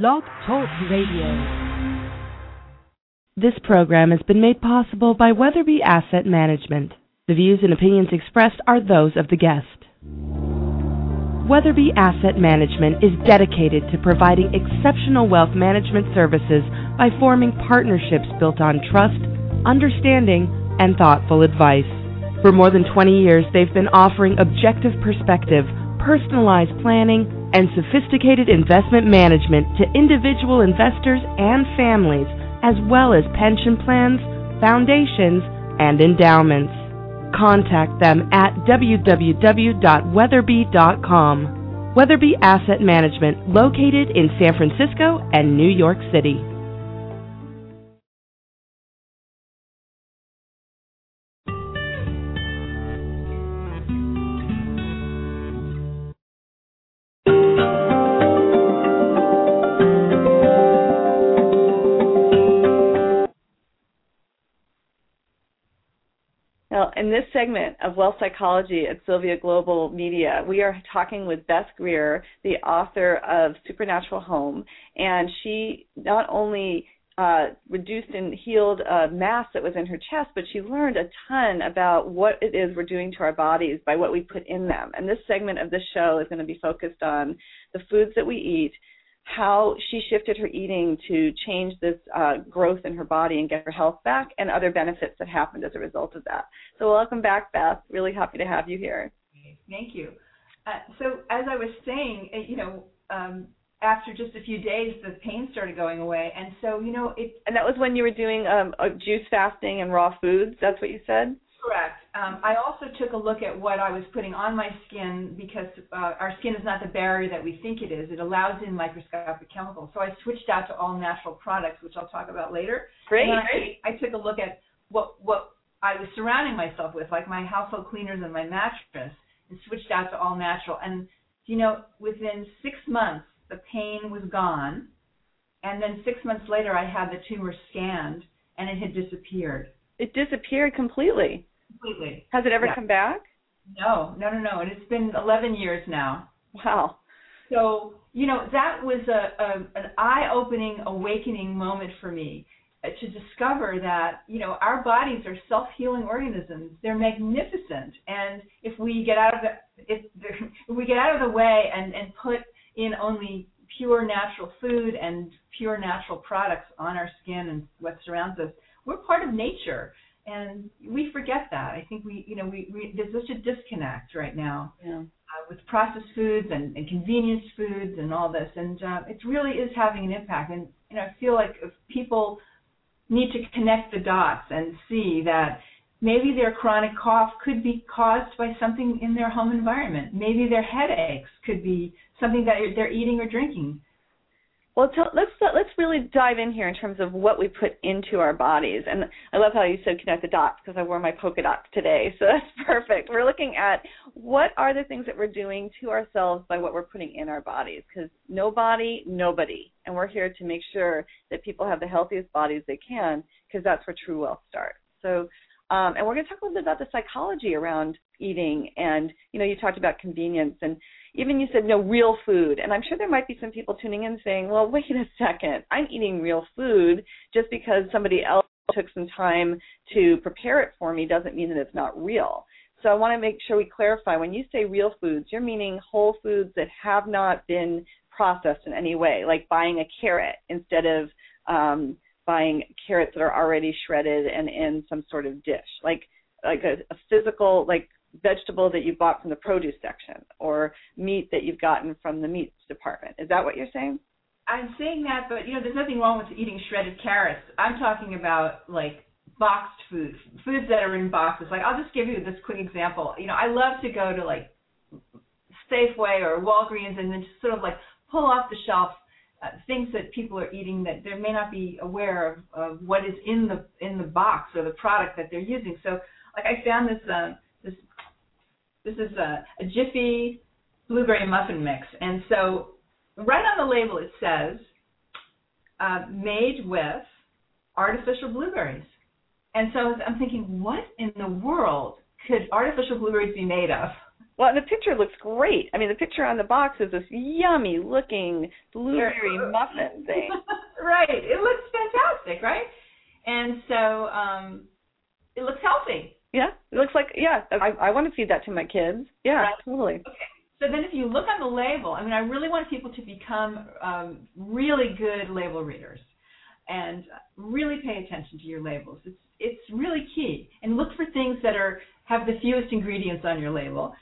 Blog Talk Radio. This program has been made possible by Wetherby Asset Management. The views and opinions expressed are those of the guest. Wetherby Asset Management is dedicated to providing exceptional wealth management services by forming partnerships built on trust, understanding, and thoughtful advice. For more than 20 years, they've been offering objective perspective, personalized planning, and sophisticated investment management to individual investors and families, as well as pension plans, foundations, and endowments. Contact them at www.wetherby.com. Wetherby Asset Management, located in San Francisco and New York City. In this segment of Wealth Psychology at Sylvia Global Media, we are talking with Beth Greer, the author of Supernatural Home, and she not only uh, reduced and healed a mass that was in her chest, but she learned a ton about what it is we're doing to our bodies by what we put in them. And this segment of the show is going to be focused on the foods that we eat how she shifted her eating to change this uh, growth in her body and get her health back, and other benefits that happened as a result of that. So, welcome back, Beth. Really happy to have you here. Thank you. Uh, so, as I was saying, uh, you know, um, after just a few days, the pain started going away, and so you know it. And that was when you were doing um, juice fasting and raw foods. That's what you said. Correct. Um, I also took a look at what I was putting on my skin because uh, our skin is not the barrier that we think it is. It allows in microscopic chemicals. So I switched out to all natural products, which I'll talk about later. Great. I, I took a look at what what I was surrounding myself with, like my household cleaners and my mattress, and switched out to all natural. And you know, within six months, the pain was gone, and then six months later, I had the tumor scanned, and it had disappeared. It disappeared completely completely. Has it ever yeah. come back? No, no, no, no. And it's been 11 years now. Wow. So you know that was a, a an eye-opening, awakening moment for me uh, to discover that you know our bodies are self-healing organisms. They're magnificent, and if we get out of the if, if we get out of the way and and put in only pure natural food and pure natural products on our skin and what surrounds us, we're part of nature and we forget that. I think we, you know, we, we there's such a disconnect right now yeah. uh, with processed foods and, and convenience foods and all this, and uh, it really is having an impact. And you know, I feel like if people need to connect the dots and see that maybe their chronic cough could be caused by something in their home environment. Maybe their headaches could be something that they're eating or drinking. Well, let's uh, let's really dive in here in terms of what we put into our bodies. And I love how you said connect the dots because I wore my polka dots today, so that's perfect. We're looking at what are the things that we're doing to ourselves by what we're putting in our bodies because nobody, nobody, and we're here to make sure that people have the healthiest bodies they can because that's where true wealth starts. So. Um, and we're going to talk a little bit about the psychology around eating, and you know, you talked about convenience, and even you said no real food. And i'm sure there might be some people tuning in saying well wait a second i'm eating real food. Just because somebody else took some time to prepare it for me doesn't mean that it's not real. So i want to make sure we clarify when you say real foods you're meaning whole foods that have not been processed in any way like buying a carrot instead of um buying carrots that are already shredded and in some sort of dish like like a, a physical like vegetable that you bought from the produce section or meat that you've gotten from the meats department. Is that what you're saying? I'm saying that, but you know, there's nothing wrong with eating shredded carrots. I'm talking about like boxed foods, foods that are in boxes. Like I'll just give you this quick example. You know, I love to go to like Safeway or Walgreens and then just sort of like pull off the shelf things that people are eating that they may not be aware of, of what is in the in the box or the product that they're using. So, like I found this uh, this this is a, a Jiffy blueberry muffin mix. And so right on the label it says uh, made with artificial blueberries. And so I'm thinking, what in the world could artificial blueberries be made of? Well, the picture looks great. I mean, the picture on the box is this yummy looking blueberry muffin thing. right. It looks fantastic, right? And so um it looks healthy. Yeah, it looks like yeah. I I want to feed that to my kids. Yeah, right. totally. Okay. So then, if you look on the label, I mean, I really want people to become um, really good label readers and really pay attention to your labels. It's it's really key. And look for things that are have the fewest ingredients on your label.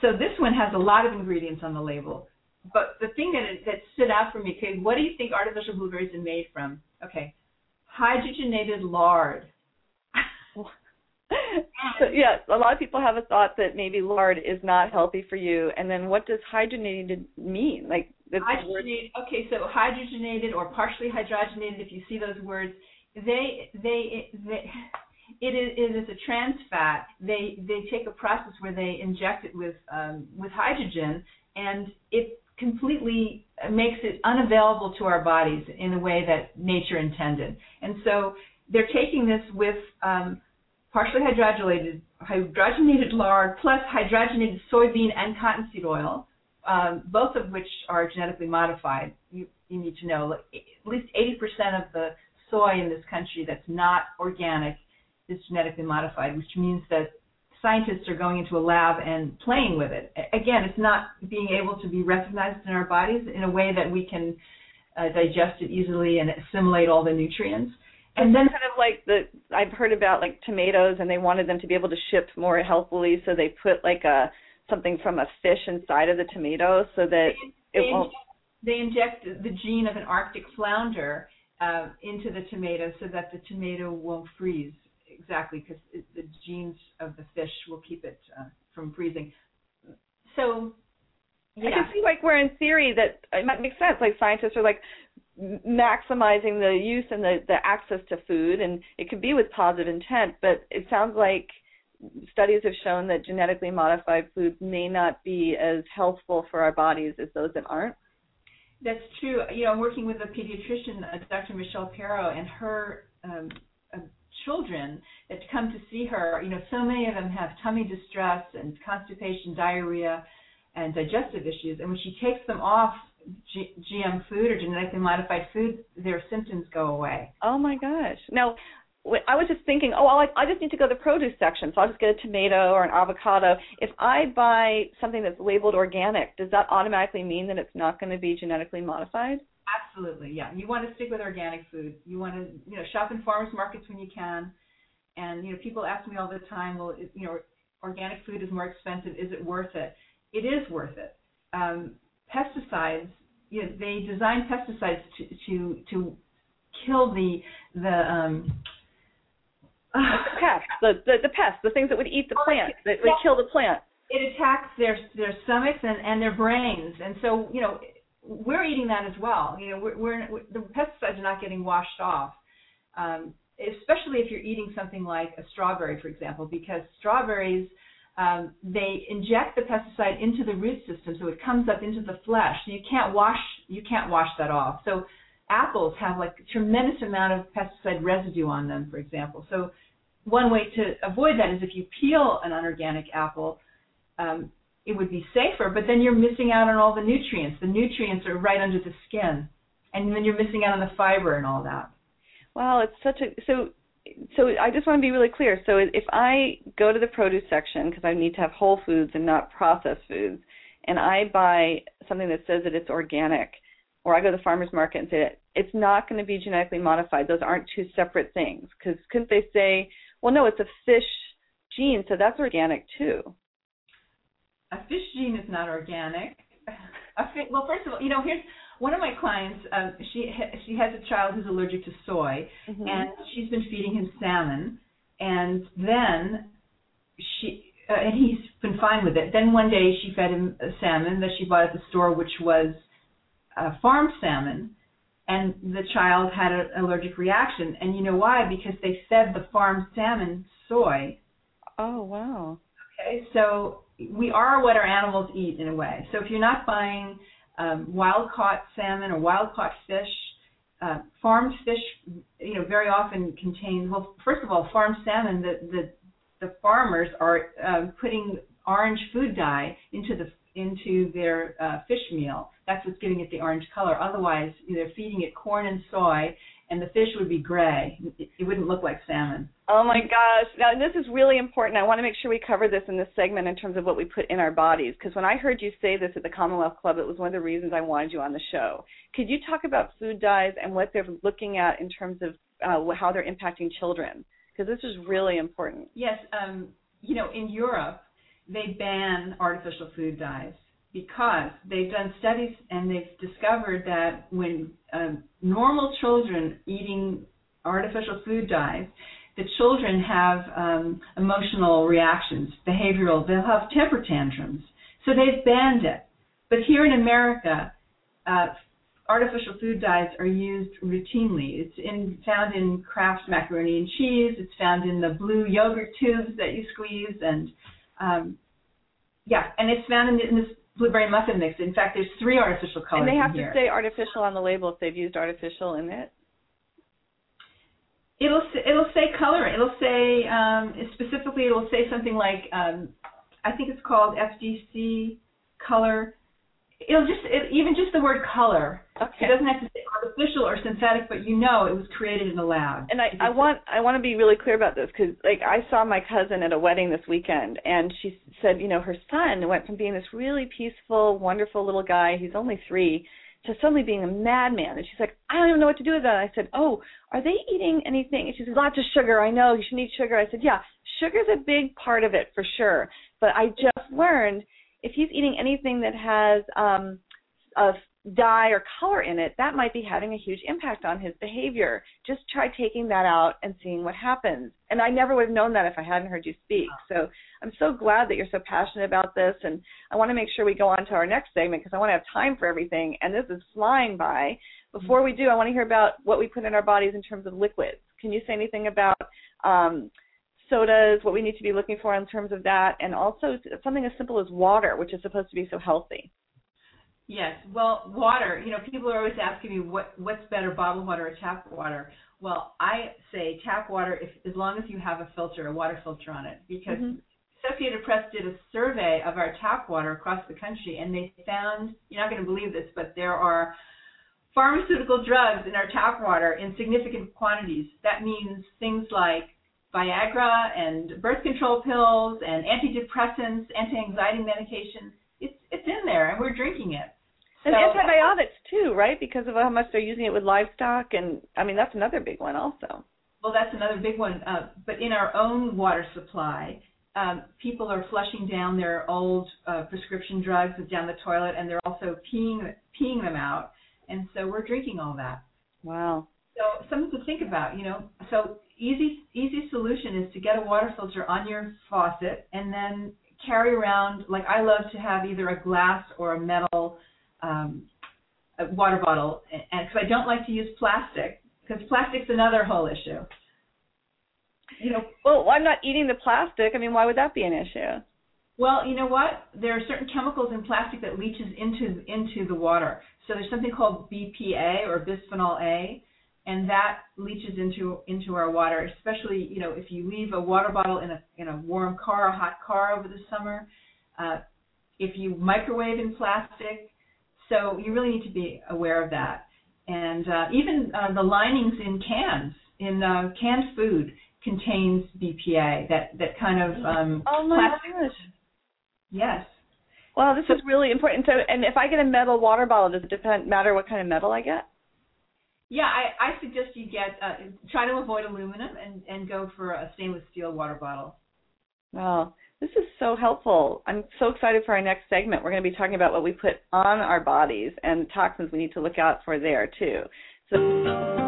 So this one has a lot of ingredients on the label. But the thing that that stood out for me, okay, what do you think artificial blueberries are made from? Okay, hydrogenated lard. so, yeah, a lot of people have a thought that maybe lard is not healthy for you, and then what does hydrogenated mean? Like hydrogenated. Okay, so hydrogenated or partially hydrogenated, if you see those words, they they they. It is, it is a trans fat. They they take a process where they inject it with um, with hydrogen, and it completely makes it unavailable to our bodies in the way that nature intended. And so they're taking this with um, partially hydrogenated hydrogenated lard plus hydrogenated soybean and cottonseed oil, um, both of which are genetically modified. You, you need to know at least 80% of the soy in this country that's not organic is genetically modified, which means that scientists are going into a lab and playing with it. Again, it's not being able to be recognized in our bodies in a way that we can uh, digest it easily and assimilate all the nutrients. And then kind of like the I've heard about like tomatoes and they wanted them to be able to ship more healthfully, so they put like a something from a fish inside of the tomato so that they, it won't. They inject the gene of an Arctic flounder uh, into the tomato so that the tomato won't freeze exactly because the genes of the fish will keep it uh, from freezing. So yeah. I can see like where in theory that it might make sense. Like scientists are like, maximizing the use and the, the access to food, and it could be with positive intent, but it sounds like studies have shown that genetically modified foods may not be as healthful for our bodies as those that aren't. That's true. You know, I'm working with a pediatrician, uh, Dr. Michelle Perro, and her um, children that come to see her. You know, so many of them have tummy distress and constipation, diarrhea, and digestive issues. And when she takes them off G- GM food or genetically modified food, their symptoms go away. Oh my gosh! Now, I was just thinking, oh, I, I just need to go to the produce section, so I'll just get a tomato or an avocado. If I buy something that's labeled organic, does that automatically mean that it's not going to be genetically modified? Absolutely, yeah. You want to stick with organic food. You want to, you know, shop in farmers markets when you can. And you know, people ask me all the time, well, you know, organic food is more expensive. Is it worth it? It is worth it. Um, pesticides, you know, they design pesticides to to to kill the the um the pests, the, the the pests, the things that would eat the plant, that would kill the plant. It attacks their their stomachs and and their brains, and so you know we're eating that as well. You know, we're, we're, the pesticides are not getting washed off, um, especially if you're eating something like a strawberry, for example, because strawberries um, they inject the pesticide into the root system, so it comes up into the flesh. So you can't wash you can't wash that off. So apples have like a tremendous amount of pesticide residue on them, for example. So one way to avoid that is if you peel an unorganic apple, um, it would be safer, but then you're missing out on all the nutrients. The nutrients are right under the skin, and then you're missing out on the fiber and all that. Wow, it's such a so so I just want to be really clear. So if I go to the produce section because I need to have whole foods and not processed foods, and I buy something that says that it's organic, or I go to the farmers market and say that it's not going to be genetically modified. Those aren't two separate things. Because couldn't they say, well, no, it's a fish gene, so that's organic too? A fish gene is not organic. A fi- well, first of all, you know, here's one of my clients, um, she ha- she has a child who's allergic to soy, mm-hmm. and she's been feeding him salmon, and then she uh, and he's been fine with it. Then one day she fed him a salmon that she bought at the store, which was uh, farm salmon, and the child had an allergic reaction. And you know why? Because they fed the farm salmon soy. Oh wow. Okay, so we are what our animals eat in a way. So if you're not buying um, wild caught salmon or wild caught fish. Uh, farmed fish, you know, very often contain. Well, first of all, farmed salmon. The the the farmers are uh, putting orange food dye into the into their uh, fish meal. That's what's giving it the orange color. Otherwise, they're feeding it corn and soy, and the fish would be gray. It, wouldn't look like salmon. Oh my gosh! Now this is really important. I want to make sure we cover this in this segment in terms of what we put in our bodies. Because when I heard you say this at the Commonwealth Club, it was one of the reasons I wanted you on the show. Could you talk about food dyes and what they're looking at in terms of uh, how they're impacting children? Because this is really important. Yes. Um, you know, in Europe, they ban artificial food dyes because they've done studies and they've discovered that when um, normal children eating artificial food dyes, the children have um, emotional reactions, behavioral, they'll have temper tantrums. So they've banned it. But here in America, uh, artificial food dyes are used routinely. It's in, found in Kraft macaroni and cheese. It's found in the blue yogurt tubes that you squeeze, and um, yeah, and it's found in, in this blueberry muffin mix. In fact, there's three artificial colors. And they have to here. say artificial on the label if they've used artificial in it. It'll it'll say color. It'll say um, specifically. It'll say something like um, I think it's called FDC color it'll just it, even just the word color. Okay. It doesn't have to say artificial or synthetic, but you know it was created in a lab. And I I want I want to be really clear about this because like I saw my cousin at a wedding this weekend, and she said you know her son went from being this really peaceful, wonderful little guy. He's only three. To suddenly being a madman, and she's like, I don't even know what to do with that. And I said, Oh, are they eating anything? And she says, Lots of sugar. I know you should eat sugar. I said, Yeah, sugar's a big part of it for sure. But I just learned if he's eating anything that has um, a dye or color in it, that might be having a huge impact on his behavior. Just try taking that out and seeing what happens. And I never would have known that if I hadn't heard you speak. So I'm so glad that you're so passionate about this. And I want to make sure we go on to our next segment because I want to have time for everything. And this is flying by. Before we do, I want to hear about what we put in our bodies in terms of liquids. Can you say anything about um, sodas, what we need to be looking for in terms of that, and also something as simple as water, which is supposed to be so healthy. Yes, well, water. You know, people are always asking me what what's better, bottled water or tap water. Well, I say tap water if as long as you have a filter, a water filter on it, because mm-hmm. Associated Press did a survey of our tap water across the country, and they found you're not going to believe this, but there are pharmaceutical drugs in our tap water in significant quantities. That means things like Viagra and birth control pills and antidepressants, anti-anxiety medication. It's it's in there, and we're drinking it. And so, antibiotics too, right? Because of how much they're using it with livestock, and I mean that's another big one also. Well, that's another big one. Uh, but in our own water supply, um, people are flushing down their old uh, prescription drugs down the toilet, and they're also peeing peeing them out, and so we're drinking all that. Wow. So something to think about, you know. So easy easy solution is to get a water filter on your faucet and then carry around like I love to have either a glass or a metal um, a water bottle and because I don't like to use plastic because plastic's another whole issue. You know, well, I'm not eating the plastic. I mean, why would that be an issue? Well, you know what? There are certain chemicals in plastic that leaches into into the water. So there's something called BPA or bisphenol A, and that leaches into into our water. Especially, you know, if you leave a water bottle in a in a warm car, a hot car over the summer, uh, if you microwave in plastic, so you really need to be aware of that. And uh, even uh, the linings in cans, in uh, canned food, contains BPA. That that kind of um, oh my plastic. gosh. Yes. Wow, this so, is really important. So, and if I get a metal water bottle, does it depend matter what kind of metal I get? Yeah, I, I suggest you get uh, try to avoid aluminum and and go for a stainless steel water bottle. Wow, this is so helpful. I'm so excited for our next segment. We're going to be talking about what we put on our bodies and the toxins we need to look out for there too. So.